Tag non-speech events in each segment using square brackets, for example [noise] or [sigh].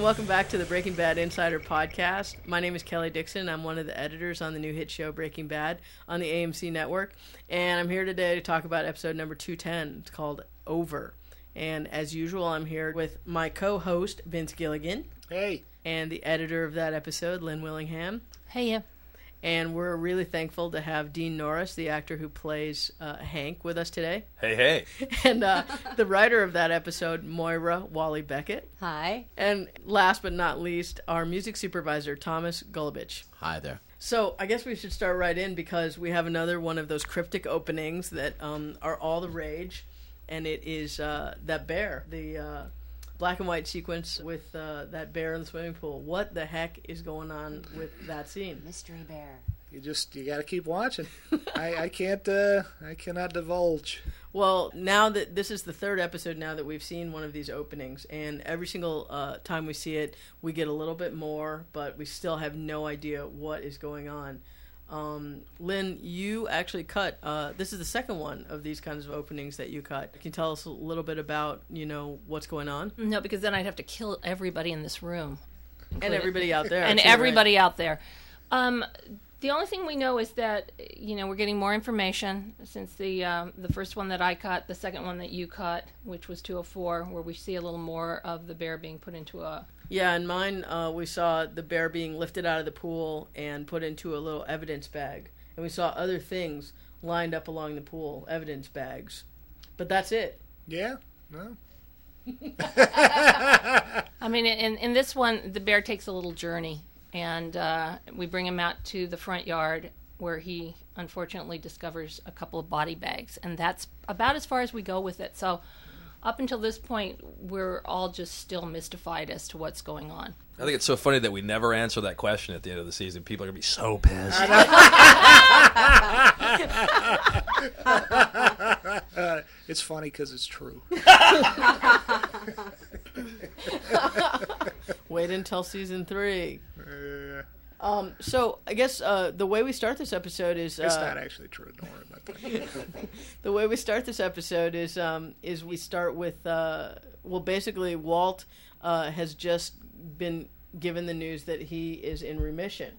and welcome back to the Breaking Bad Insider Podcast. My name is Kelley Dixon. I'm one of the editors on the new hit show Breaking Bad on the AMC network. And I'm here today to talk about episode number 210. It's called Over. And as usual, I'm here with my co host, Vince Gilligan, Hey, and the editor of that episode, Lynne Willingham. Hey, yeah. And we're really thankful to have Dean Norris, the actor who plays uh, Hank, with us today. Hey, hey. [laughs] And uh, the writer of that episode, Moira Walley-Beckett. Hi. And last but not least, our music supervisor, Thomas Golubic. Hi there. So I guess we should start right in because we have another one of those cryptic openings that um, are all the rage, and it is uh, that bear, the uh, black and white sequence with uh, that bear in the swimming pool. What the heck is going on with that scene? Mystery Bear. you just you got to keep watching. [laughs] I, I can't uh I cannot divulge. Well, now that this is the third episode now that we've seen one of these openings, and every single uh, time we see it, we get a little bit more, but we still have no idea what is going on. Um, Lynne, you actually cut. Uh, this is the second one of these kinds of openings that you cut. Can you tell us a little bit about you know what's going on No, because then I'd have to kill everybody in this room. and everybody out there and too, right? everybody out there. Um, the only thing we know is that you know we're getting more information since the um, the first one that I cut, the second one that you cut, which was 204, where we see a little more of the bear being put into a Yeah, in mine, uh, we saw the bear being lifted out of the pool and put into a little evidence bag, and we saw other things lined up along the pool, evidence bags. But that's it. Yeah, no, [laughs] I mean, in in this one, the bear takes a little journey, and uh, we bring him out to the front yard where he unfortunately discovers a couple of body bags, and that's about as far as we go with it. So, up until this point, we're all just still mystified as to what's going on. I think it's so funny that we never answer that question at the end of the season. People are going to be so pissed. uh, [laughs] it's funny because it's true. [laughs] Wait until season three. Uh, Um, so I guess uh, the way we start this episode is it's uh, not actually true. Don't worry about that. [laughs] the way we start this episode is um, is we start with uh, well basically Walt uh, has just been given the news that he is in remission.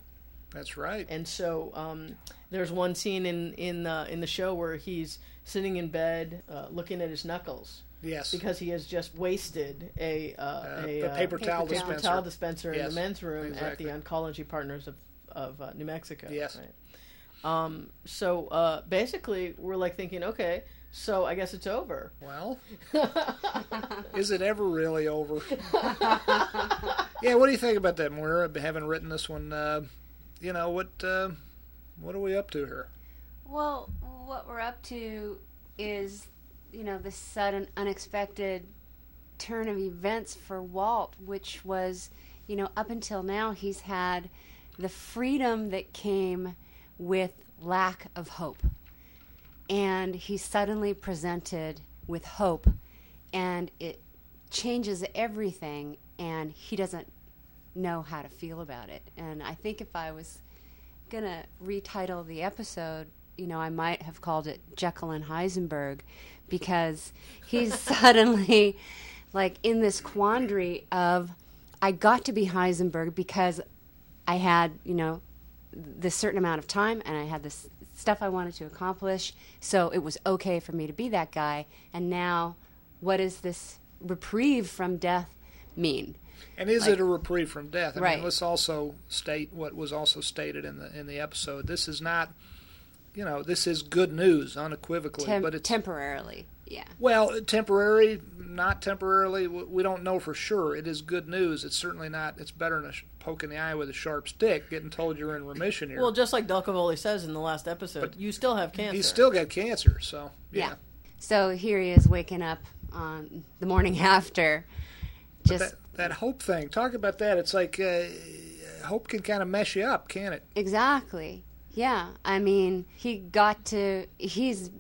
That's right. And so um, there's one scene in in the in the show where he's sitting in bed uh, looking at his knuckles Yes, because he has just wasted a uh, Uh, a the uh, paper towel paper dispenser. towel dispenser in the men's room exactly. at the Oncology Partners of of uh, New Mexico. Yes. Right? Um, so uh, basically, we're like thinking, okay, so I guess it's over. Well, [laughs] is it ever really over? yeah. What do you think about that, Moira? Having written this one, uh, you know what? Uh, what are we up to here? Well, what we're up to is, you know, this sudden, unexpected turn of events for Walt, which was, you know, up until now, he's had the freedom that came with lack of hope. And he's suddenly presented with hope, and it changes everything, and he doesn't know how to feel about it. And I think if I was gonna retitle the episode, you know, I might have called it Jekyll and Heisenberg because he's [laughs] suddenly like in this quandary of I got to be Heisenberg because I had, you know, this certain amount of time and I had this stuff I wanted to accomplish, so it was okay for me to be that guy. And now, what does this reprieve from death mean? And is Like- it a reprieve from death? I Right. mean, let's also state what was also stated in the in the episode. This is not, you know, this is good news unequivocally, Tem- but it's temporarily, yeah. well temporary, not temporarily. We don't know for sure. It is good news. It's certainly not. It's better than poke in the eye with a sharp stick, getting told you're in remission here. Well, just like Delcavoli says in the last episode, you still have cancer. He's still got cancer, so yeah. Yeah. So here he is waking up on the morning [laughs] after. Just That that hope thing. Talk about that. It's like uh, hope can kind of mess you up, can't it? exactly. Yeah. I mean, he got to he's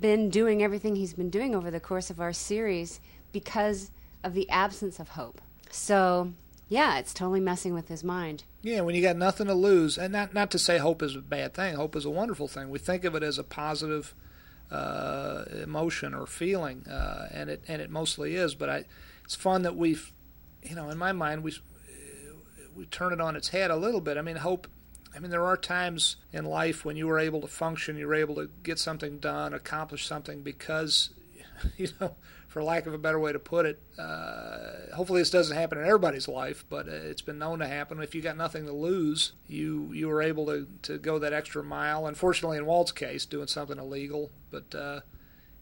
been doing everything he's been doing over the course of our series because of the absence of hope. So, yeah, it's totally messing with his mind. Yeah, when you got nothing to lose, and not not to say hope is a bad thing. Hope is a wonderful thing. We think of it as a positive uh, emotion or feeling, uh, and it and it mostly is. But I, it's fun that we've you know, in my mind, we we turn it on its head a little bit. I mean, hope. I mean, there are times in life when you were able to function, you were able to get something done, accomplish something because, [laughs] you know, for lack of a better way to put it, uh, hopefully this doesn't happen in everybody's life, but uh, it's been known to happen. If you got nothing to lose, you you were able to, to go that extra mile. Unfortunately, in Walt's case, doing something illegal, but uh,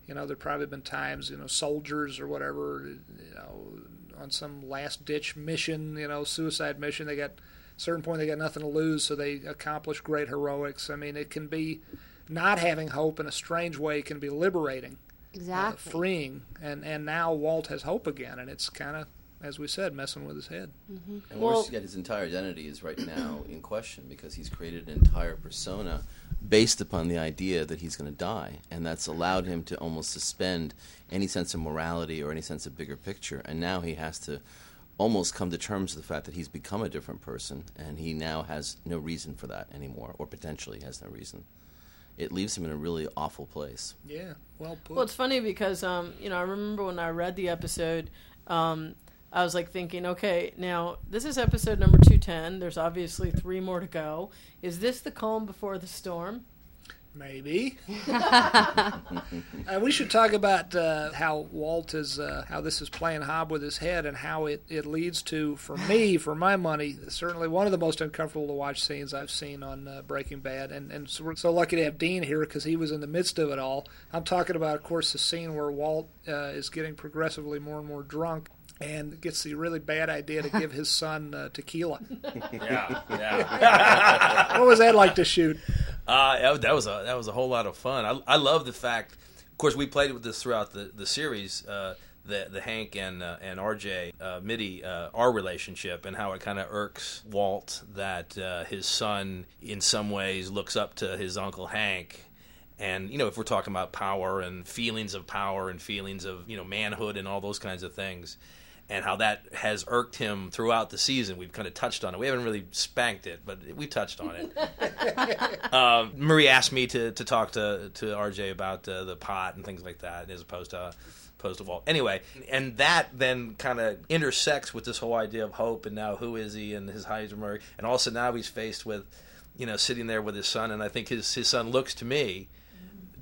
you know, there probably been times, you know, soldiers or whatever, you know, on some last ditch mission, you know, suicide mission. They got certain point they got nothing to lose, so they accomplish great heroics. I mean, it can be not having hope in a strange way can be liberating, Exactly. uh, freeing, and and now Walt has hope again, and it's kind of as we said, messing with his head. And Well- worse yet, his entire identity is right now in question because he's created an entire persona based upon the idea that he's going to die, and that's allowed him to almost suspend any sense of morality or any sense of bigger picture. And now he has to almost come to terms with the fact that he's become a different person, and he now has no reason for that anymore, or potentially has no reason. It leaves him in a really awful place. Yeah, well put. Well, it's funny because um, you know I remember when I read the episode, um, I was like thinking, okay, now this is episode number two ten. There's obviously three more to go. Is this the calm before the storm? Maybe. [laughs] uh, we should talk about uh, how Walt is, uh, how this is playing hob with his head, and how it, it leads to, for me, for my money, certainly one of the most uncomfortable to watch scenes I've seen on uh, Breaking Bad. And, and so we're so lucky to have Dean here because he was in the midst of it all. I'm talking about, of course, the scene where Walt uh, is getting progressively more and more drunk. And gets the really bad idea to give his son uh, tequila. [laughs] Yeah, yeah. [laughs] What was that like to shoot? Uh, that- was a that was a whole lot of fun. I, I love the fact. Of course, we played with this throughout the the series. Uh, the the Hank and uh, and RJ uh, Mitte uh, our relationship and how it kind of irks Walt that uh, his son in some ways looks up to his uncle Hank. And you know, if we're talking about power and feelings of power and feelings of you know manhood and all those kinds of things, and how that has irked him throughout the season. We've kind of touched on it. We haven't really spanked it, but we touched on it. [laughs] um, Marie asked me to, to talk to, to RJ about uh, the pot and things like that, as opposed to opposed to Walt. Anyway, and that then kind of intersects with this whole idea of hope and now who is he and his Heisenberg, and also now he's faced with, you know, sitting there with his son, and I think his his son looks to me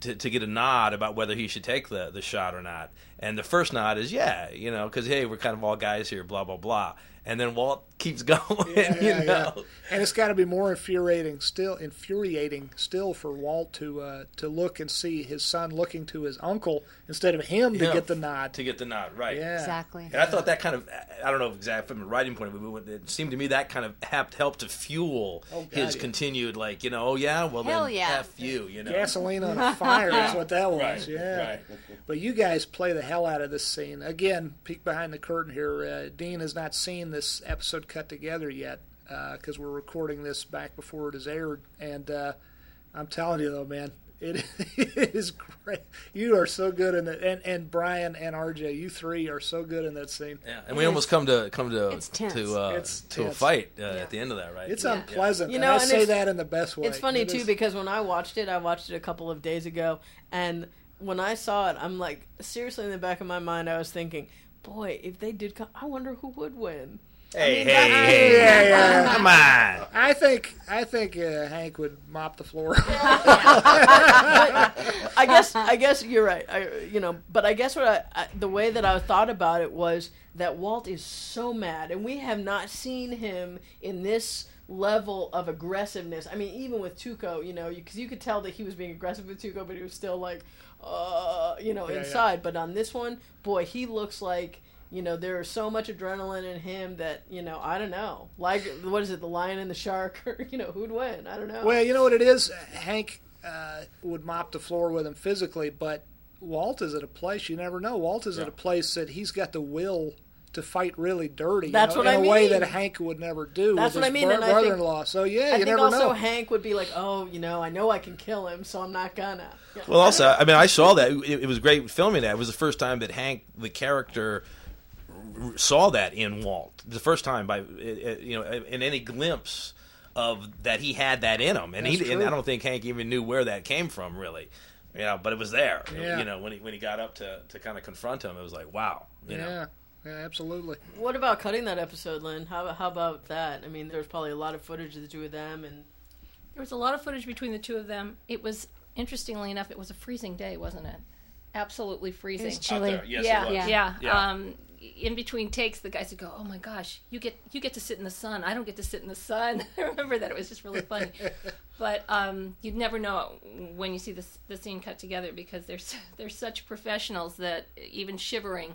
to, to get a nod about whether he should take the, the shot or not. And the first nod is yeah, you know, because hey, we're kind of all guys here, blah blah blah. And then Walt keeps [laughs] going, Yeah, you yeah, know. yeah. And it's got to be more infuriating still, infuriating still for Walt to uh, to look and see his son looking to his uncle instead of him to Yeah. get the nod. To get the nod, right? yeah, Exactly. And I thought that kind of, I don't know exactly from a writing point of view, but it seemed to me that kind of helped, helped to fuel Oh, God, his yeah. continued, like, you know, oh yeah, well Hell then yeah. F you, you know. Gasoline on a [laughs] fire is what that was. Right, yeah. right. But you guys play the hell out of this scene. Again, peek behind the curtain here. Uh, Dean has not seen this episode cut together yet because we're recording this back before it is aired. And uh, I'm telling you, though, man, it, [laughs] it is great. You are so good in it. And, and Brian and RJ, you three are so good in that scene. Yeah, and we almost come to come to It's tense. to uh, It's to a fight uh, at the end of that, right? It's Yeah. unpleasant. You and know, I and say that in the best way. It's funny It too is- because when I watched it, I watched it a couple of days ago, and when I saw it, I'm like, seriously, in the back of my mind, I was thinking, boy, if they did, come, I wonder who would win. hey, mean, hey, that- hey, Yeah, yeah. come on. I think I think uh, Hank would mop the floor. [laughs] I guess I guess you're right. I you know, but I guess what I, I the way that I thought about it was that Walt is so mad, and we have not seen him in this level of aggressiveness. I mean, even with Tuco, you know, because you, could tell that he was being aggressive with Tuco, but he was still like, uh, you know, Yeah, yeah. inside. But on this one, boy, he looks like. You know, there is so much adrenaline in him that you know. I don't know, like what is it, the lion and the shark, [laughs] or you know, who'd win? I don't know. Well, you know what it is. Hank uh, would mop the floor with him physically, but Walt is at a place you never know. Walt is at a place that he's got the will to fight really dirty. you That's know, what in I a way that Hank would never do. That's with what I his mean, bro- and I think- brother-in-law. so yeah, I you think never also know. Hank would be like, oh, you know, I know I can kill him, so I'm not gonna. Yeah. Well, also, I mean, I saw that. It, it was great filming that. It was the first time that Hank, the character, r- saw that in Walt. The first time by, it- it- you know, in any glimpse of that he had that in him, and That's he and. I don't think Hank even knew where that came from, really. You know, but it was there. Yeah. You know, when he when he got up to to kind of confront him, it was like, wow. You yeah. know, Yeah, absolutely. What about cutting that episode, Lynne? How how about that? I mean, there's probably a lot of footage of the two of them, and There was a lot of footage between the two of them. It was interestingly enough, it was a freezing day, wasn't it? Absolutely freezing. It freezing. was Out chilly. there, yes, yeah, it was. yeah, Yeah. Yeah. Um, in between takes, the guys would go, "Oh my gosh, you get you get to sit in the sun. I don't get to sit in the sun." [laughs] I remember that it was just really funny. [laughs] but um, you'd never know when you see this the scene cut together because they're [laughs] they're such professionals that even shivering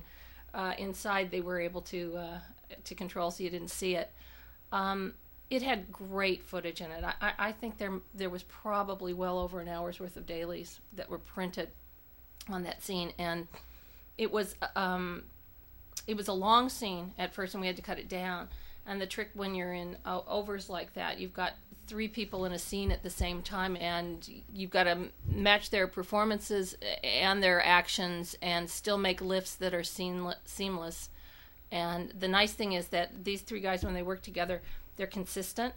uh, inside, they were able to uh, to control so you didn't see it. Um, it had great footage in it. I, I, think there there was probably well over an hour's worth of dailies that were printed on that scene, and it was um, it was a long scene at first, and we had to cut it down. And the trick when you're in uh, overs like that, you've got three people in a scene at the same time, and you've got to match their performances and their actions, and still make lifts that are seamless. And the nice thing is that these three guys, when they work together, they're consistent.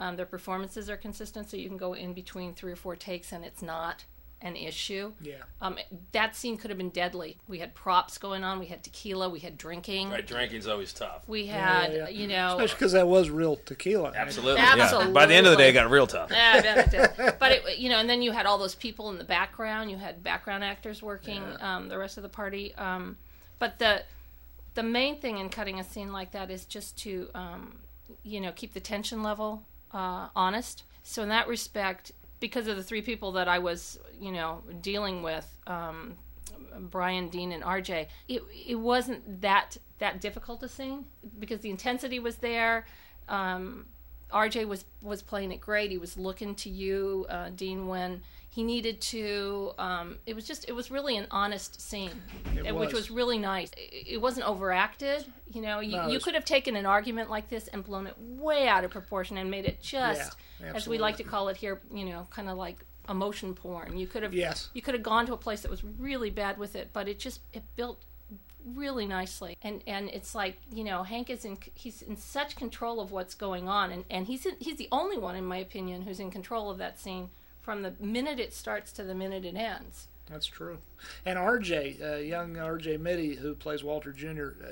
Um, their performances are consistent, so you can go in between three or four takes, and it's not an issue. Yeah. Um, that scene could have been deadly. We had props going on. We had tequila. We had drinking. Right, drinking's always tough. We had, yeah. you know, Especially because that was real tequila. Absolutely. Yeah. Absolutely. By the end of the day, it got real tough. Yeah, I it did. [laughs] But it, you know, and then you had all those people in the background. You had background actors working um, the rest of the party. Um, but the the main thing in cutting a scene like that is just to um, you know keep the tension level uh, honest. So in that respect, because of the three people that I was you know dealing with. Um, Brian, Dean, and RJ, it it wasn't that that difficult to sing because the intensity was there. Um, RJ was was playing it great. He was looking to you, uh, Dean, when he needed to. Um, it was just it was really an honest scene, It which was. was really nice. It, it wasn't overacted. You know, you, No, you could have taken an argument like this and blown it way out of proportion and made it just, Yeah, as we like to call it here, you know, kind of like emotion porn. You could have Yes. you could have gone to a place that was really bad with it, but it just it built really nicely and and it's like you know hank is in he's in such control of what's going on and and he's in, he's the only one in my opinion who's in control of that scene from the minute it starts to the minute it ends That's true. And RJ, uh, young RJ Mitte, who plays Walter Jr. Uh,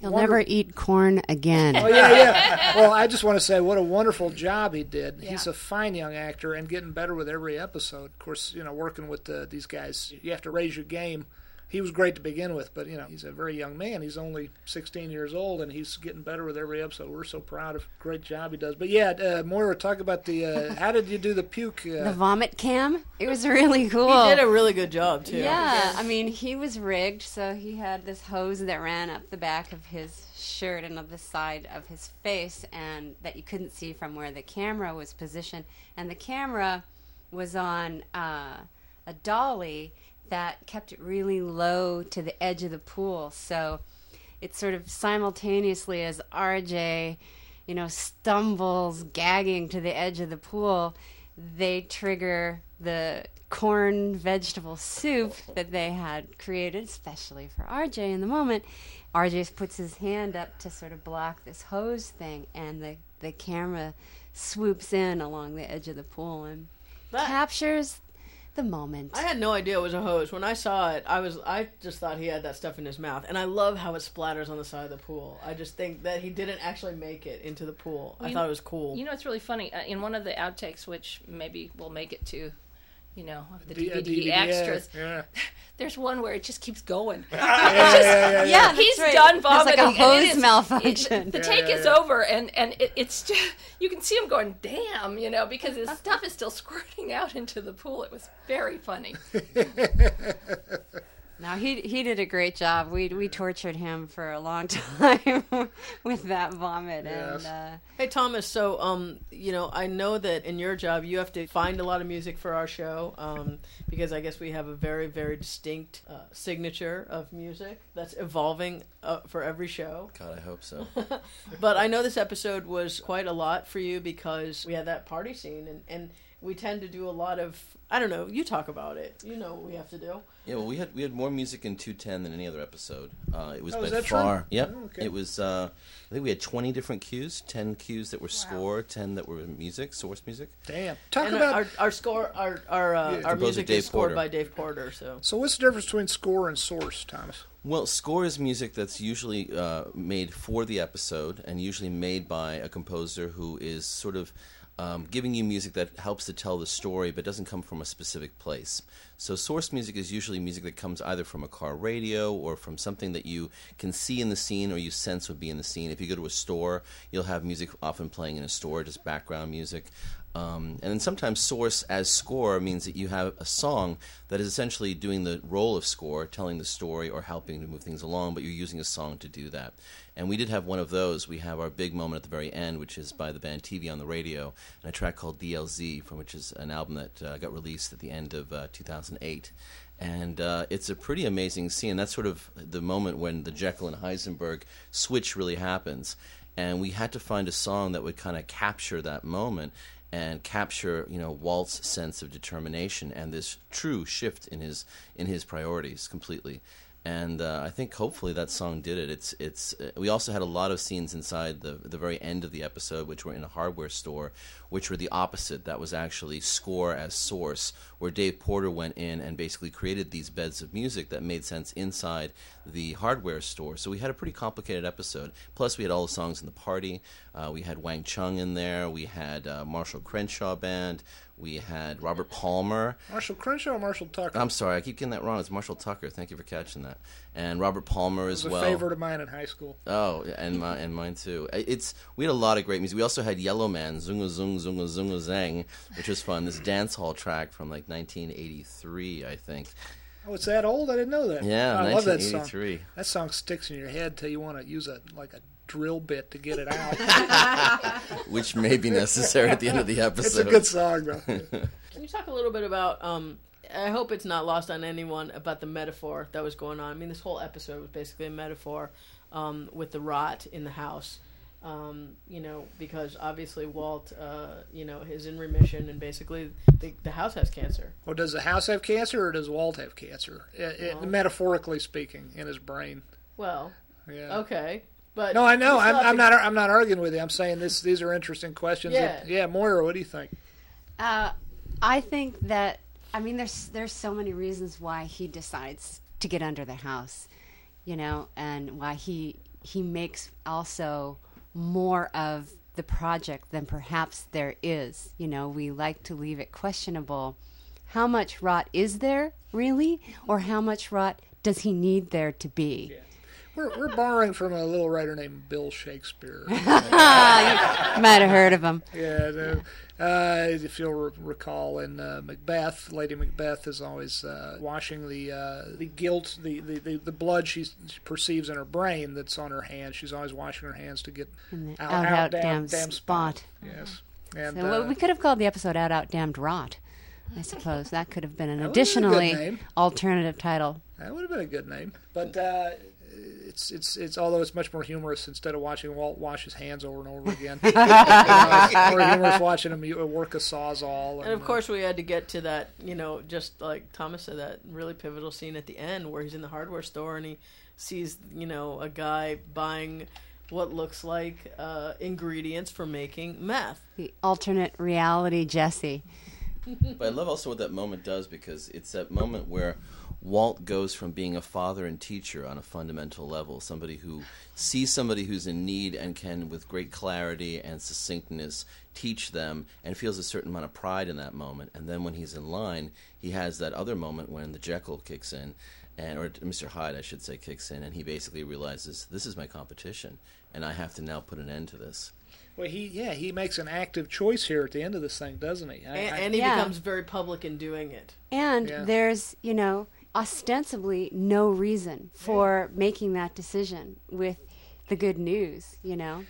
You'll Wonder- never eat corn again. oh yeah, yeah. Well, I just want to say what a wonderful job he did. He's a fine young actor and getting better with every episode. Of course, you know, working with uh, these guys, you have to raise your game. He was great to begin with, but you know, he's a very young man. He's only 16 years old, and he's getting better with every episode. We're so proud of great job he does. But yeah, uh, Moira, talk about the uh, [laughs] how did you do the puke? The Uh, vomit cam. It was really cool. he did a really good job too. Yeah, I mean, he was rigged, so he had this hose that ran up the back of his shirt and up the side of his face, and that you couldn't see from where the camera was positioned. And the camera was on uh, a dolly that kept it really low to the edge of the pool, so it's sort of simultaneously as RJ, you know, stumbles gagging to the edge of the pool, they trigger the corn vegetable soup that they had created especially for RJ in the moment. RJ puts his hand up to sort of block this hose thing and the the camera swoops in along the edge of the pool and That- captures the moment. I had no idea it was a hose. When I saw it, I was I just thought he had that stuff in his mouth, and I love how it splatters on the side of the pool. I just think that he didn't actually make it into the pool. I thought know- it was cool. you know it's really funny uh, in one of the outtakes which maybe we'll make it to you know the D- DVD, DVD, extras Yeah. [laughs] there's one where it just keeps going [laughs] Yeah, yeah, yeah, yeah. yeah, he's right. done There's like vomiting. a and hose is- it- malfunction. the Yeah, take yeah, is over, and and it, it's just you can see him going, "Damn," you know, because his stuff is still squirting out into the pool. It was very funny. [laughs] No, he he did a great job. We we tortured him for a long [laughs] time with that vomit, Yes. and uh, Hey Thomas, so um, you know, I know that in your job you have to find a lot of music for our show, um, because I guess we have a very, very distinct uh, signature of music that's evolving uh, for every show. God, I hope so. [laughs] But I know this episode was quite a lot for you because we had that party scene, and and we tend to do a lot of I don't know. You talk about it. You know what we have to do. Yeah, well, we had we had more music in 210 than any other episode. Uh, it was Oh, by is that true? far. Yep. Oh, okay. It was. Uh, I think we had 20 different cues. 10 cues that were score. 10 that were music, source music. Damn. Talk and about our, our score, our our uh, Yeah. our music Dave is scored Porter. by Dave Porter. So So what's the difference between score and source, Thomas? Well, score is music that's usually uh, made for the episode and usually made by a composer who is sort of um, giving you music that helps to tell the story but doesn't come from a specific place. So, source music is usually music that comes either from a car radio or from something that you can see in the scene or you sense would be in the scene. If you go to a store, you'll have music often playing in a store, just background music. Um, and then sometimes source as score means that you have a song that is essentially doing the role of score, telling the story or helping to move things along, but you're using a song to do that. And we did have one of those. We have our big moment at the very end, which is by the band TV on the radio, and a track called DLZ, from which is an album that uh, got released at the end of uh, 2008 and uh, it's a pretty amazing scene. That's sort of the moment when the Jekyll and Heisenberg switch really happens, and we had to find a song that would kind of capture that moment and capture you know Walt's sense of determination and this true shift in his in his priorities completely and uh, I think hopefully that song did it. It's it's. Uh, we also had a lot of scenes inside the the very end of the episode, which were in a hardware store, which were the opposite. That was actually score as source, where Dave Porter went in and basically created these beds of music that made sense inside the hardware store. So we had a pretty complicated episode. Plus, we had all the songs in the party. Uh, we had Wang Chung in there. We had uh, Marshall Crenshaw band. We had Robert Palmer. Marshall Crenshaw or Marshall Tucker? I'm sorry, I keep getting that wrong. It's Marshall Tucker. Thank you for catching that. And Robert Palmer as was well. a favorite of mine in high school. Oh, and my and mine too. It's we had a lot of great music. We also had Yellowman, Zunga Zung Zunga Zunga Zang, which was fun. This dance hall track from like 1983, I think. Oh, it's that old? I didn't know that. Yeah, I love that 1983. song. That song sticks in your head till you want to use a like a drill bit to get it out. [laughs] which may be necessary at the end of the episode. [laughs] it's a good song, though. [laughs] Can you talk a little bit about? Um, I hope it's not lost on anyone about the metaphor that was going on. I mean, this whole episode was basically a metaphor um, with the rot in the house. Um, you know, because obviously Walt, uh, you know, is in remission, and basically the, the house has cancer. Well, does the house have cancer or does Walt have cancer? It, it, metaphorically speaking, in his brain. Well, Yeah. okay, but No, I know. I'm, I'm to- not. I'm not arguing with you. I'm saying this. These are interesting questions. Yeah. yeah, Moira, what do you think? Uh, I think that I mean there's there's so many reasons why he decides to get under the house, you know, and why he he makes also more of the project than perhaps there is. You know, we like to leave it questionable. How much rot is there really, or how much rot does he need there to be? We're, we're borrowing from a little writer named Bill Shakespeare. [laughs] You might have heard of him. yeah, the, uh, if you'll re- recall, in uh, Macbeth, Lady Macbeth is always uh, washing the uh, the guilt, the, the, the, the blood she, perceives in her brain that's on her hands. She's always washing her hands to get out, out, out, damn, damn spot. Yes, and So, well, uh, we could have called the episode "Out, Out, Damned Rot." I suppose that could have been an would've been additionally alternative title. That would have been a good name. But uh, it's it's it's although it's much more humorous instead of watching Walt wash his hands over and over again. [laughs] you know, it's more humorous watching him work a sawzall. And of course, we had to get to that, you know, just like Thomas said, that really pivotal scene at the end where he's in the hardware store and he sees, you know, a guy buying what looks like uh, ingredients for making meth. The alternate reality Jesse. But I love also what that moment does because it's that moment where Walt goes from being a father and teacher on a fundamental level, somebody who sees somebody who's in need and can, with great clarity and succinctness, teach them and feels a certain amount of pride in that moment. And then when he's in line, he has that other moment when the Jekyll kicks in, and or Mr. Hyde, I should say, kicks in, and he basically realizes this is my competition, and I have to now put an end to this. Well, he yeah he makes an active choice here at the end of this thing, doesn't he? I- And, I- and he Yeah. becomes very public in doing it. And Yeah. there's, you know, ostensibly no reason for making that decision with the good news, you know.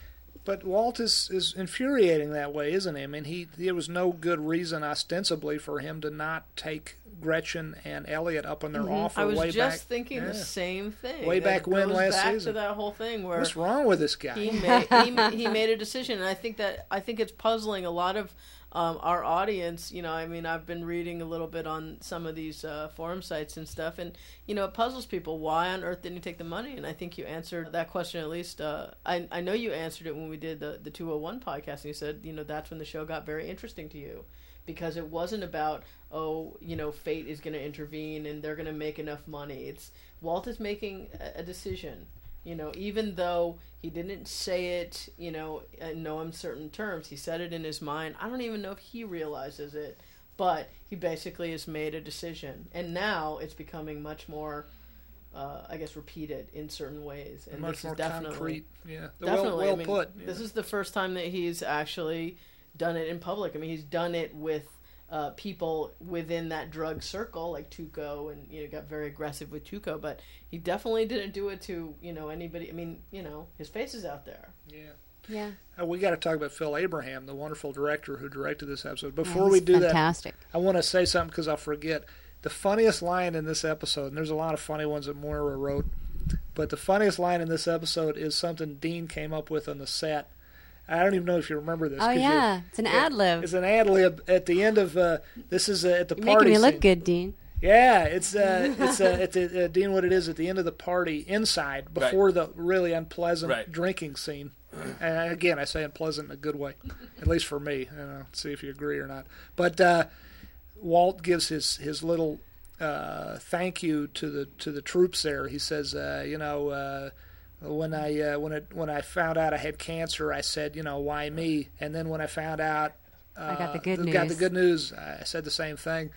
But Walt is, is infuriating that way, isn't he? I mean, he there was no good reason ostensibly for him to not take Gretchen and Elliot up on their mm-hmm. offer I was way just back. thinking the same thing. Way That back when goes last back season. to that whole thing where What's wrong with this guy? he made he, he made a decision, and I think that I think it's puzzling a lot of um, our audience. You know, I mean, I've been reading a little bit on some of these uh, forum sites and stuff, and you know, it puzzles people. Why on earth didn't you take the money? And I think you answered that question at least. Uh, I I know you answered it when we did the the two hundred one podcast, and you said you know that's when the show got very interesting to you because it wasn't about oh you know fate is going to intervene and they're going to make enough money. It's Walt is making a, a decision. You know, even though he didn't say it, you know, in no uncertain terms, he said it in his mind. I don't even know if he realizes it, but he basically has made a decision, and now it's becoming much more uh, I guess repeated in certain ways, and Much this more is definitely concrete. Yeah, definitely. well, well I mean, put. This is the first time that he's actually done it in public. I mean, he's done it with uh, people within that drug circle, like Tuco, and you know, got very aggressive with Tuco. But he definitely didn't do it to you know anybody. I mean, you know, his face is out there. yeah. Yeah. Uh, we got to talk about Phil Abraham, the wonderful director who directed this episode. Before he's we do fantastic. that, I want to say something because I'll forget. The funniest line in this episode, and there's a lot of funny ones that Moira wrote, but the funniest line in this episode is something Dean came up with on the set. I don't even know if you remember this. Oh 'cause you- yeah, it's an yeah, ad lib. It's an ad lib at the end of. Uh, this is uh, at the You're party. making me look scene. good, Dean. Yeah, it's uh, [laughs] it's uh, at the uh, Dean what it is at the end of the party inside before the really unpleasant Right. drinking scene. And again, I say unpleasant in a good way, at least for me. You know, see if you agree or not. But uh, Walt gives his his little uh, thank you to the to the troops there. He says, uh, you know. Uh, when I uh, when it when I found out I had cancer, I said, you know, why me? And then when I found out uh, I got the good news, got the good news, I said the same thing.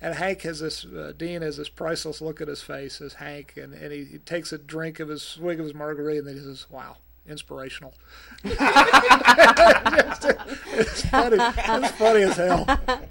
And Hank has this, uh, Dean has this priceless look at his face as Hank, and, and he, he takes a drink of his swig of his margarita, and then he says, "Wow, inspirational." [laughs] it's funny. It's funny as hell. [laughs]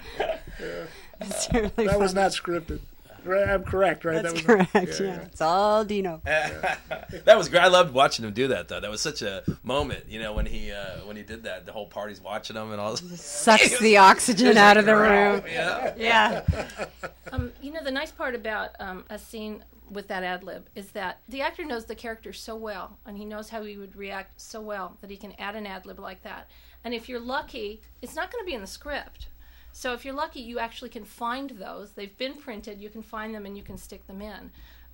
Really That was not scripted. Right, I'm correct, right? That's that was correct. Yeah, it's all Dino. [laughs] that was great. I loved watching him do that though. That was such a moment, you know, when he uh, when he did that. The whole party's watching him and all this. [laughs] Sucks the oxygen out of the room. Yeah. Yeah. [laughs] Um, you know, the nice part about um, a scene with that ad lib is that the actor knows the character so well, and he knows how he would react so well that he can add an ad lib like that. And if you're lucky, it's not going to be in the script. So if you're lucky, you actually can find those. They've been printed. You can find them and you can stick them in.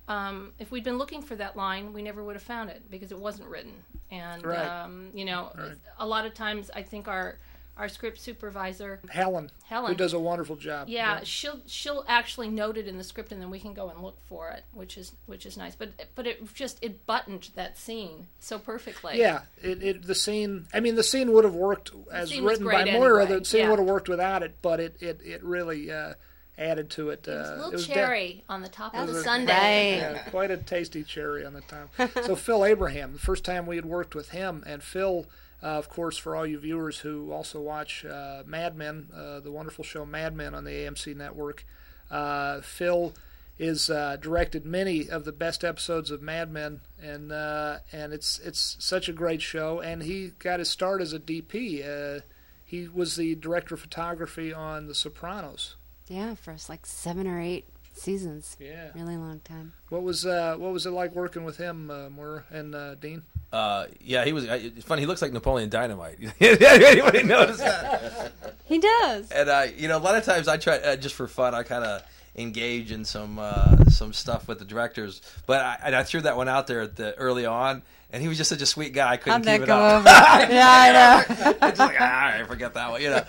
Um, if we'd been looking for that line, we never would have found it because it wasn't written. And Right. um, you know, a lot of times I think our our script supervisor Helen, Helen. who does a wonderful job. yeah, she'll she'll actually note it in the script, and then we can go and look for it, which is which is nice. But but it just it buttoned that scene so perfectly. Yeah, it, it the scene. I mean, the scene would have worked as written by great Moira. anyway, The scene yeah. would have worked without it, but it it, it really uh, added to it. Uh, It was a little it was de- cherry on the top of the was a- sundae. Yeah, quite a tasty cherry on the top. [laughs] So Phil Abraham, the first time we had worked with him, and Phil, uh, of course, for all you viewers who also watch uh, Mad Men, uh, the wonderful show Mad Men on the AMC network, uh, Phil is uh, directed many of the best episodes of Mad Men, and uh, and it's it's such a great show. And he got his start as a DP. Uh, he was the director of photography on The Sopranos. Yeah, for us, like seven or eight seasons. Yeah. Really long time. What was uh, what was it like working with him, uh, Moira and uh, Dean? Uh, yeah, he was. It's funny. He looks like Napoleon Dynamite. [laughs] Anybody notice that? He does. And uh, you know, a lot of times I try uh, just for fun. I kind of engage in some uh, some stuff with the directors, but I, and I threw that one out there at the early on, and he was just such a sweet guy. I couldn't How'd keep that it go up. over? [laughs] yeah, I know. [laughs] I just like ah, I forget that one, you know,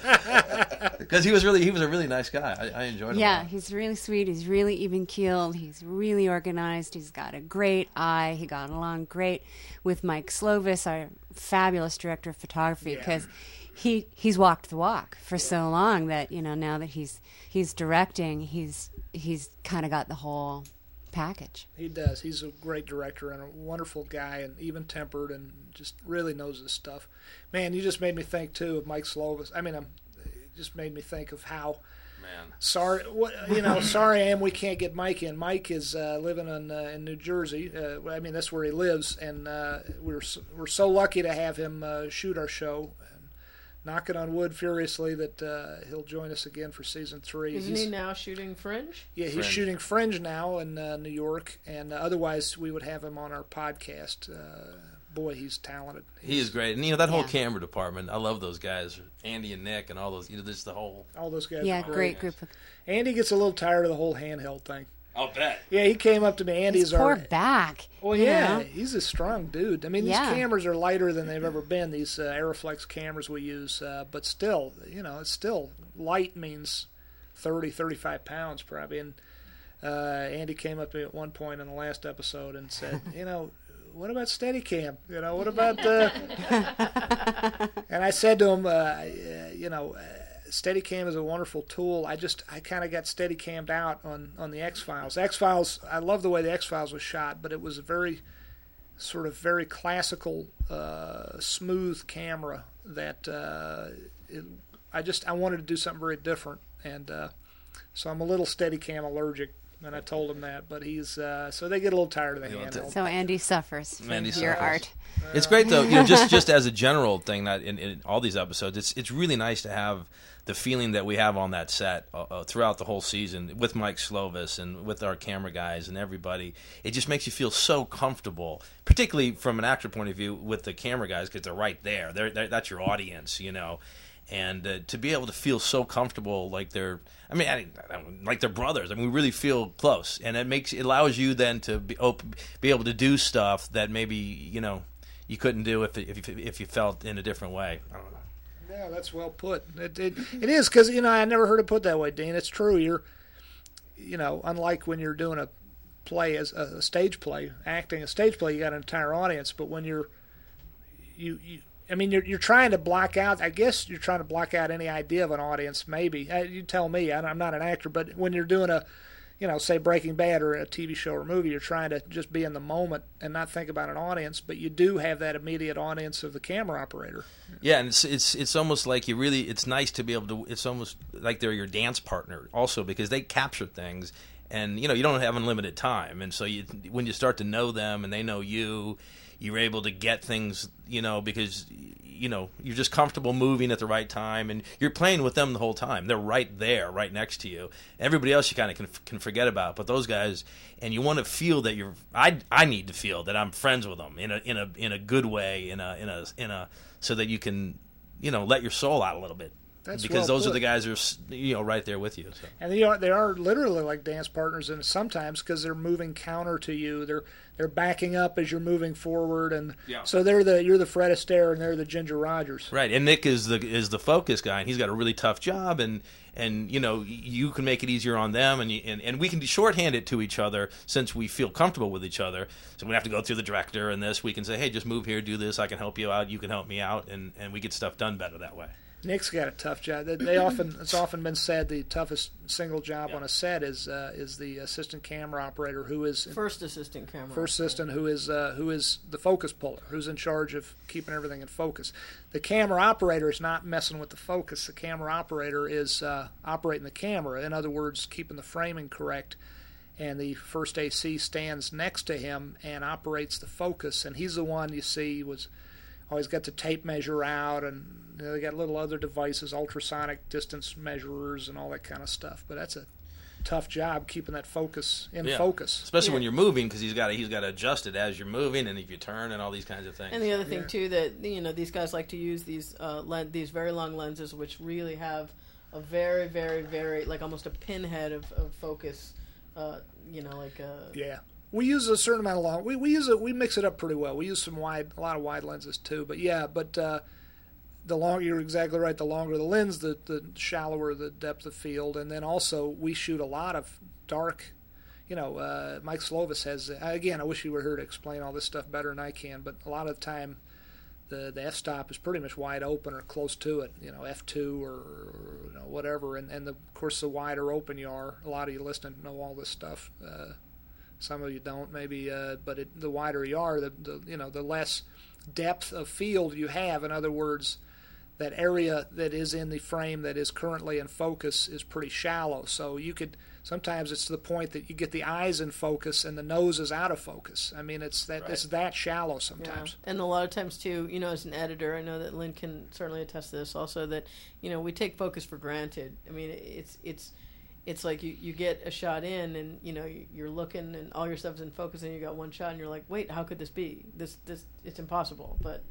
[laughs] because he was really he was a really nice guy. I, I enjoyed him. Yeah, he's really sweet. He's really even keeled. He's really organized. He's got a great eye. He got along great with Mike Slovis, our fabulous director of photography, Yeah. Because he he's walked the walk for so long that you know now that he's he's directing, he's he's kind of got the whole package. He does. He's a great director and a wonderful guy, and even tempered, and just really knows his stuff. Man, you just made me think too of Mike Slovis. I mean, I'm, it just made me think of how man. sorry, what you know, [laughs] sorry I am. We can't get Mike in. Mike is uh, living in uh, in New Jersey. Uh, I mean, that's where he lives, and uh, we're so, we're so lucky to have him uh, shoot our show. And knocking on wood furiously that uh, he'll join us again for season 3 Isn't He's- he now shooting Fringe? yeah, he's Fringe. shooting Fringe now in uh, New York, and uh, otherwise we would have him on our podcast. Uh, boy, he's talented. He is great, and you know that whole Yeah. camera department. I love those guys, Andy and Nick, and all those. You know, just the whole. All those guys. Yeah, are great group of Andy gets a little tired of the whole handheld thing. I'll bet. Yeah, he came up to me. Andy's His poor our back. Well, you yeah, know? he's a strong dude. I mean, these Yeah. cameras are lighter than they've ever been. These uh, Arriflex cameras we use, uh, but still, you know, it's still light means 30, 35 pounds probably. And uh, Andy came up to me at one point in the last episode and said, [laughs] you know. What about Steadicam? You know, what about [laughs] uh [laughs] And I said to him, uh, uh, you know, Steadicam is a wonderful tool. I just I kind of got Steadicammed out on on the X Files. X Files, I love the way the X Files was shot, but it was a very sort of very classical, uh, smooth camera that uh, it, I just I wanted to do something very different, and uh, so I'm a little Steadicam allergic. And I told him that, but he's uh, so they get a little tired of the Yeah, handheld. So Andy suffers from Andy your suffers. art. It's great though, you know, just [laughs] just as a general thing that in, in all these episodes, it's it's really nice to have the feeling that we have on that set uh, uh, throughout the whole season with Mike Slovis and with our camera guys and everybody. It just makes you feel so comfortable, particularly from an actor point of view with the camera guys because they're right there. They're, they're that's your audience, you know. And uh, to be able to feel so comfortable, like they're, I mean, I, I like they're brothers. I mean, we really feel close, and it makes it allows you then to be open, be able to do stuff that maybe you know you couldn't do if if you, if you felt in a different way. Yeah, that's well put. It it, it is because you know I never heard it put that way, Dean. It's true. You're, you know, unlike when you're doing a play as a, a stage play, acting a stage play, you got an entire audience. But when you're, you you. I mean, you're you're trying to block out. I guess you're trying to block out any idea of an audience. Maybe uh, you tell me. I'm not an actor, but when you're doing a, you know, say Breaking Bad or a TV show or movie, you're trying to just be in the moment and not think about an audience. But you do have that immediate audience of the camera operator. Yeah, and it's it's it's almost like you really. It's nice to be able to. It's almost like they're your dance partner also because they capture things, and you know you don't have unlimited time, and so you when you start to know them and they know you, you're able to get things. You know because you know you're just comfortable moving at the right time, and you're playing with them the whole time. They're right there, right next to you. Everybody else you kind of can can forget about, but those guys, and you want to feel that you're. I I need to feel that I'm friends with them in a in a in a good way, in a in a in a so that you can you know let your soul out a little bit That's because well those are the guys who are you know right there with you so. and they are they are literally like dance partners and sometimes because they're moving counter to you they're they're backing up as you're moving forward and Yeah. so they're the you're the Fred Astaire and they're the Ginger Rogers right and Nick is the is the focus guy and he's got a really tough job and and you know you can make it easier on them and you, and, and we can shorthand it to each other since we feel comfortable with each other so we don't have to go through the director and this we can say hey just move here do this I can help you out you can help me out and and we get stuff done better that way Nick's got a tough job they, they often it's often been said the toughest single job on a set is uh, is the assistant camera operator who is First assistant camera. first assistant who is uh, who is the focus puller, who's in charge of keeping everything in focus. The camera operator is not messing with the focus. The camera operator is uh, operating the camera. In other words, keeping the framing correct. And the first AC stands next to him and operates the focus. And he's the one you see was always got the tape measure out, and they got little other devices, ultrasonic distance measurers, and all that kind of stuff. But that's a tough job keeping that focus in Yeah. focus. especially Yeah. when you're moving because he's got to, he's got to adjust it as you're moving and if you turn and all these kinds of things And the other thing Yeah. too that you know these guys like to use these uh, len- these very long lenses, which really have a very very very like almost a pinhead of, of focus. Uh, you know, like uh, Yeah. We use a certain amount of long. We, we use it. We mix it up pretty well. We use some wide, a lot of wide lenses too. But yeah, but uh, the longer you're exactly right. The longer the lens, the the shallower the depth of field, and then also we shoot a lot of dark. You know, uh, Mike Slovis has. Again, I wish you were here to explain all this stuff better than I can. But a lot of the time, the the f stop is pretty much wide open or close to it. You know, f two or, or you know, whatever. And and the, of course, the wider open you are, a lot of you listening know all this stuff. Uh, some of you don't, maybe, uh, but it, the wider you are, the, the you know the less depth of field you have. In other words, that area that is in the frame that is currently in focus is pretty shallow. So you could sometimes it's to the point that you get the eyes in focus and the nose is out of focus. I mean, it's that it's that shallow Yeah. sometimes. And a lot of times too, you know, as an editor, I know that Lynne can certainly attest to this. Also, that you know we take focus for granted. I mean, it's it's it's like you, you get a shot in, and you know you- you're looking, and all your stuff's in focus, and you got one shot, and you're like, wait, how could this be? This this it's impossible. But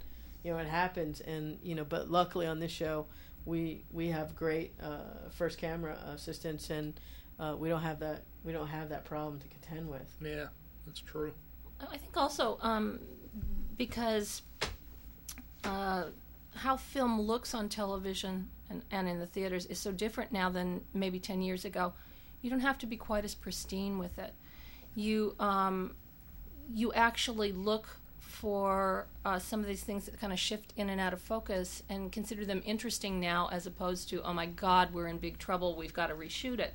you know it happens, and you know, but luckily on this show, we we have great uh, first camera assistants and. uh, we don't have that we don't have that problem to contend with. Yeah, that's true. I think also um, because uh, how film looks on television and, and in the theaters is so different now than maybe 10 years ago. You don't have to be quite as pristine with it. You, um, you actually look for uh, some of these things that kind of shift in and out of focus and consider them interesting now as opposed to, oh my God, we're in big trouble, we've got to reshoot it.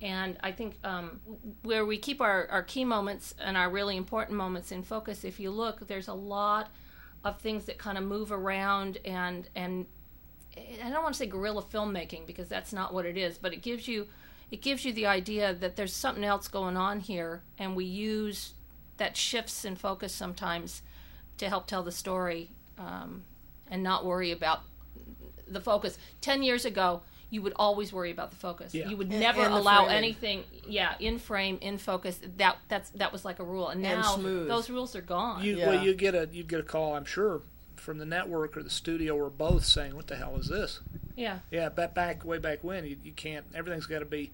And I think um, where we keep our, our key moments and our really important moments in focus, if you look, there's a lot of things that kind of move around and and I don't want to say guerrilla filmmaking because that's not what it is, but it gives you it gives you the idea that there's something else going on here, and we use that shifts in focus sometimes to help tell the story um, and not worry about the focus. Ten years ago, you would always worry about the focus. Yeah. You would And- never and the allow anything, yeah, in frame, in focus. That that's that was like a rule, and And now smooth. those rules are gone. You Yeah. well, you get a you get a call, I'm sure, from the network or the studio or both saying, "What the hell is this?" yeah, Yeah, back back way back when you, you can't. Everything's got to be.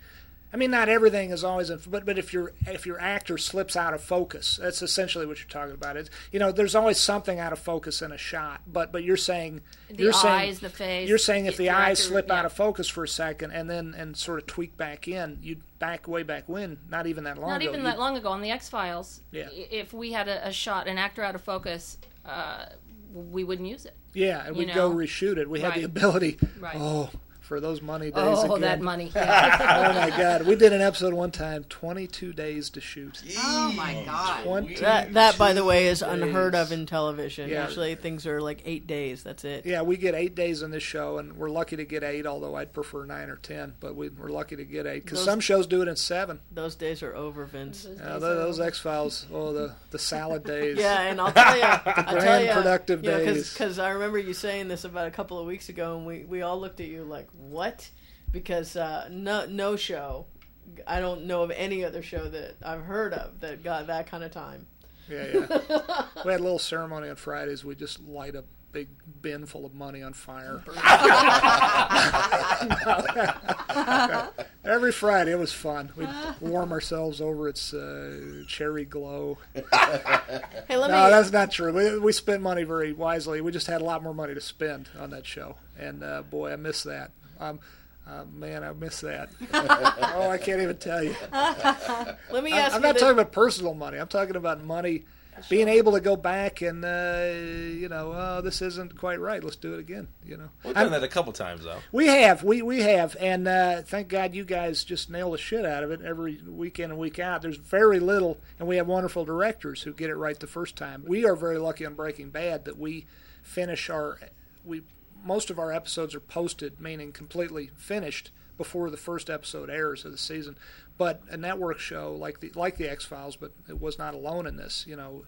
I mean, not everything is always, in, but but if your if your actor slips out of focus, that's essentially what you're talking about. It's you know, there's always something out of focus in a shot. But but you're saying the you're eyes, saying the face. you're saying if the your eyes actor- slip yeah. out of focus for a second and then and sort of tweak back in, you back way back when, not even that long Not ago. even that long ago on the X Files. Yeah. If we had a, a shot, an actor out of focus, uh, we wouldn't use it. Yeah, and we'd go reshoot it. We had the ability. Right. Oh, for those money days Oh, again. that money. [laughs] Yeah. oh my God, we did an episode one time, 22 days to shoot. Oh my god. 20 That that by the way is unheard of in television. Yeah. Usually things are like eight days. That's it. Yeah, we get eight days in this show, and we're lucky to get eight. Although I'd prefer nine or ten, but we, we're lucky to get eight because some shows do it in seven. Those days are over, Vince. Uh, tho- those X Files, oh the the salad days. [laughs] Yeah, and I'll tell you, [laughs] I'll tell you, productive you know, days. because I remember you saying this about a couple of weeks ago, and we, we all looked at you like, what? Because uh, no no show, I don't know of any other show that I've heard of that got that kind of time. yeah, yeah. [laughs] we had a little ceremony on Fridays. We just light a big bin full of money on fire. [laughs] [laughs] Every Friday, it was fun. We'd warm ourselves over its uh, cherry glow. Hey, let No, me. that's not true. We, we spent money very wisely. We just had a lot more money to spend on that show, and uh, boy, I miss that. Um, uh, man, I miss that. [laughs] oh, I can't even tell you. [laughs] let me I'm, ask I'm you not this. talking about personal money. I'm talking about money, being able to go back and uh, you know, oh, this isn't quite right. Let's do it again. You know, We've I'm- done that a couple times though. we have, we we have, and uh, thank God you guys just nail the shit out of it every week in and week out. There's very little, and we have wonderful directors who get it right the first time. We are very lucky on Breaking Bad that we finish our we most of our episodes are posted, meaning completely finished before the first episode airs of the season. But a network show like the like the X Files, but it was not alone in this. You know,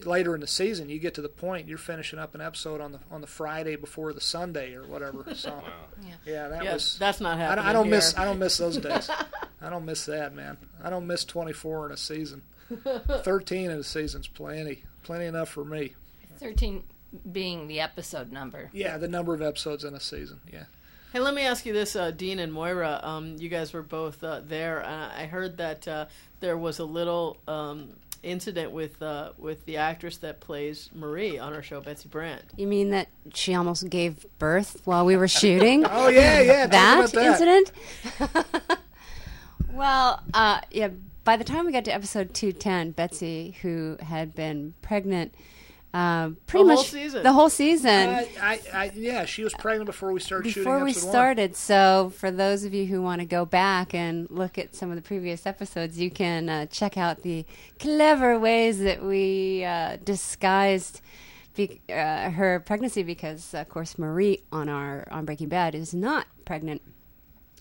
later in the season, you get to the point you're finishing up an episode on the on the Friday before the Sunday or whatever. [laughs] So, yeah, that Yeah, was. that's not I happening. don't, I don't here. miss. I don't miss those [laughs] days. I don't miss that, man. I don't miss 24 in a season. [laughs] 13 in a season's plenty, plenty enough for me. 13 being the episode number. Yeah, the number of episodes in a season. Yeah. Hey, let me ask you this, uh, Dean and Moira. Um, you guys were both uh, there. Uh, I heard that uh, there was a little um, incident with uh, with the actress that plays Marie on our show, Betsy Brandt. You mean that she almost gave birth while we were shooting? [laughs] Oh yeah, yeah. that, about that. incident? [laughs] well, uh, yeah. By the time we got to episode two ten, Betsy, who had been pregnant, uh, pretty The whole much season. the whole season I, I, I, yeah, she was pregnant before we started shooting. before we episode one. started. So, for those of you who want to go back and look at some of the previous episodes, you can uh, check out the clever ways that we uh, disguised be- uh, her pregnancy because, of course, Marie on our on Breaking Bad is not pregnant,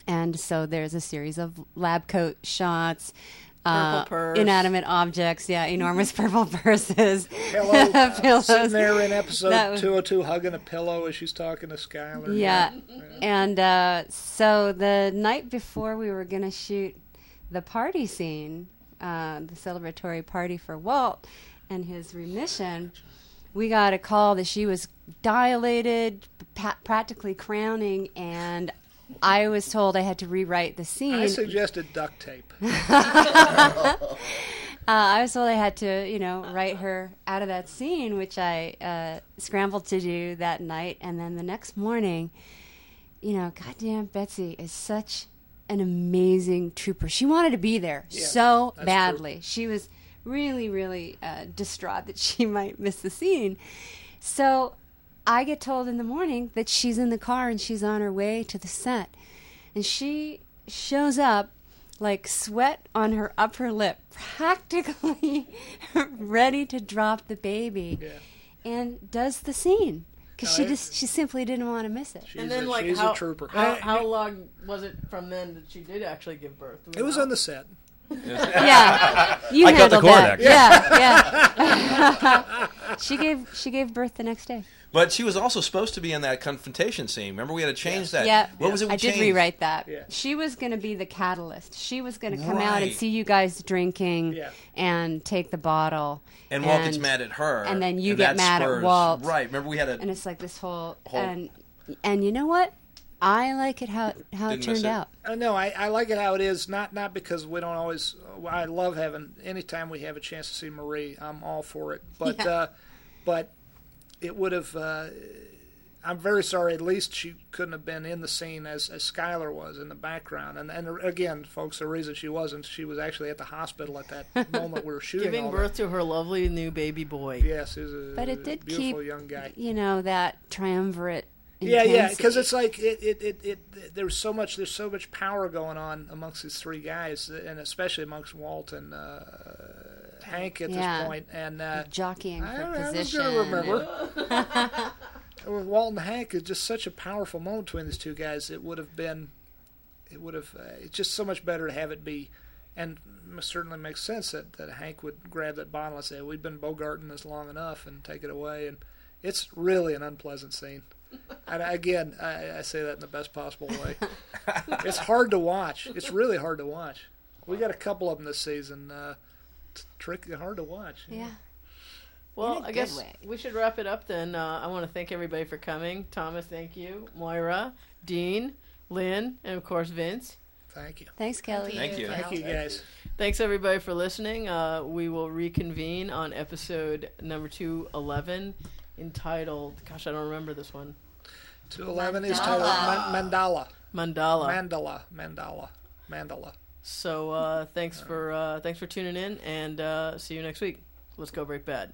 and so there's a series of lab coat shots. Uh, Purple purse. inanimate objects, yeah, enormous [laughs] purple purses, [laughs] Pillow, [laughs] pillows. sitting there in That episode was- 202 hugging a pillow as she's talking to Skyler. Yeah. And uh, so the night before we were going to shoot the party scene, uh, the celebratory party for Walt and his remission, we got a call that she was dilated, pa- practically crowning, and I was told I had to rewrite the scene. I suggested duct tape. [laughs] [laughs] Uh, I was told I had to, you know, write her out of that scene, which I uh, scrambled to do that night. And then the next morning, you know, goddamn, Betsy is such an amazing trooper. She wanted to be there Yeah, so that's badly. She was really, really uh, distraught that she [laughs] might miss the scene. So I get told in the morning that she's in the car and she's on her way to the set. And she shows up like sweat on her upper lip, [laughs] practically ready to drop the baby, Yeah. and does the scene because No, she just she simply didn't want to miss it. She's, and then, a, like, she's how, a trooper. How, how long was it from then that she did actually give birth? Do it was on the set. yeah, you I cut the handled cord, that. actually. Yeah, yeah. [laughs] she gave she gave birth the next day. But she was also supposed to be in that confrontation scene. Remember, we had to change that. Yeah, What was it? We I did changed? rewrite that. Yeah. She was going to be the catalyst. She was going to come out and see you guys drinking Yeah. and take the bottle. And Walt gets mad at her, and then you and get that mad at spurs- Walt. Right? Remember, we had a and it's like this whole, Whole- and and you know what? I like it how how it turned it. out. Uh, no, I, I like it how it is. Not not because we don't always. uh, I love having anytime we have a chance to see Marie. I'm all for it. But Yeah. uh, but it would have. Uh, I'm very sorry. At least she couldn't have been in the scene as as Skyler was in the background. And and again, folks, the reason she wasn't, she was actually at the hospital at that [laughs] moment we were shooting. giving all birth to her lovely new baby boy. Yes, he was a But it did beautiful keep, young guy. you know, that triumvirate. Yeah, yeah, because it's like it, it, it, it. There's so much. There's so much power going on amongst these three guys, and especially amongst Walt and uh, Hank at Yeah. this. And uh, jockeying I, for I was position. gonna remember. [laughs] With Walt and Hank, it's just such a powerful moment between these two guys. It would have been, it would have. Uh, it's just so much better to have it be, and it certainly makes sense that, that Hank would grab that bottle and say, "We've been bogarting this long enough," and take it away. And it's really an unpleasant scene. And again, I, I say that in the best possible way. [laughs] it's hard to watch. It's really hard to watch. We got a couple of them this season. Uh, it's tricky, hard to watch. Yeah. Well, In a I good guess way. we should wrap it up then. Uh, I want to thank everybody for coming. Thomas, thank you. Moira, Dean, Lynne, and of course Vince. Thank you. Thanks, Kelley. Thank you. Thank you, guys. Thanks everybody for listening. Uh, we will reconvene on episode number two eleven, entitled. Gosh, I don't remember this one. 211 is titled Man- Mandala. Mandala. Mandala. Mandala. Mandala. So uh, thanks for uh, thanks for tuning in, and uh, see you next week. Let's go break bad.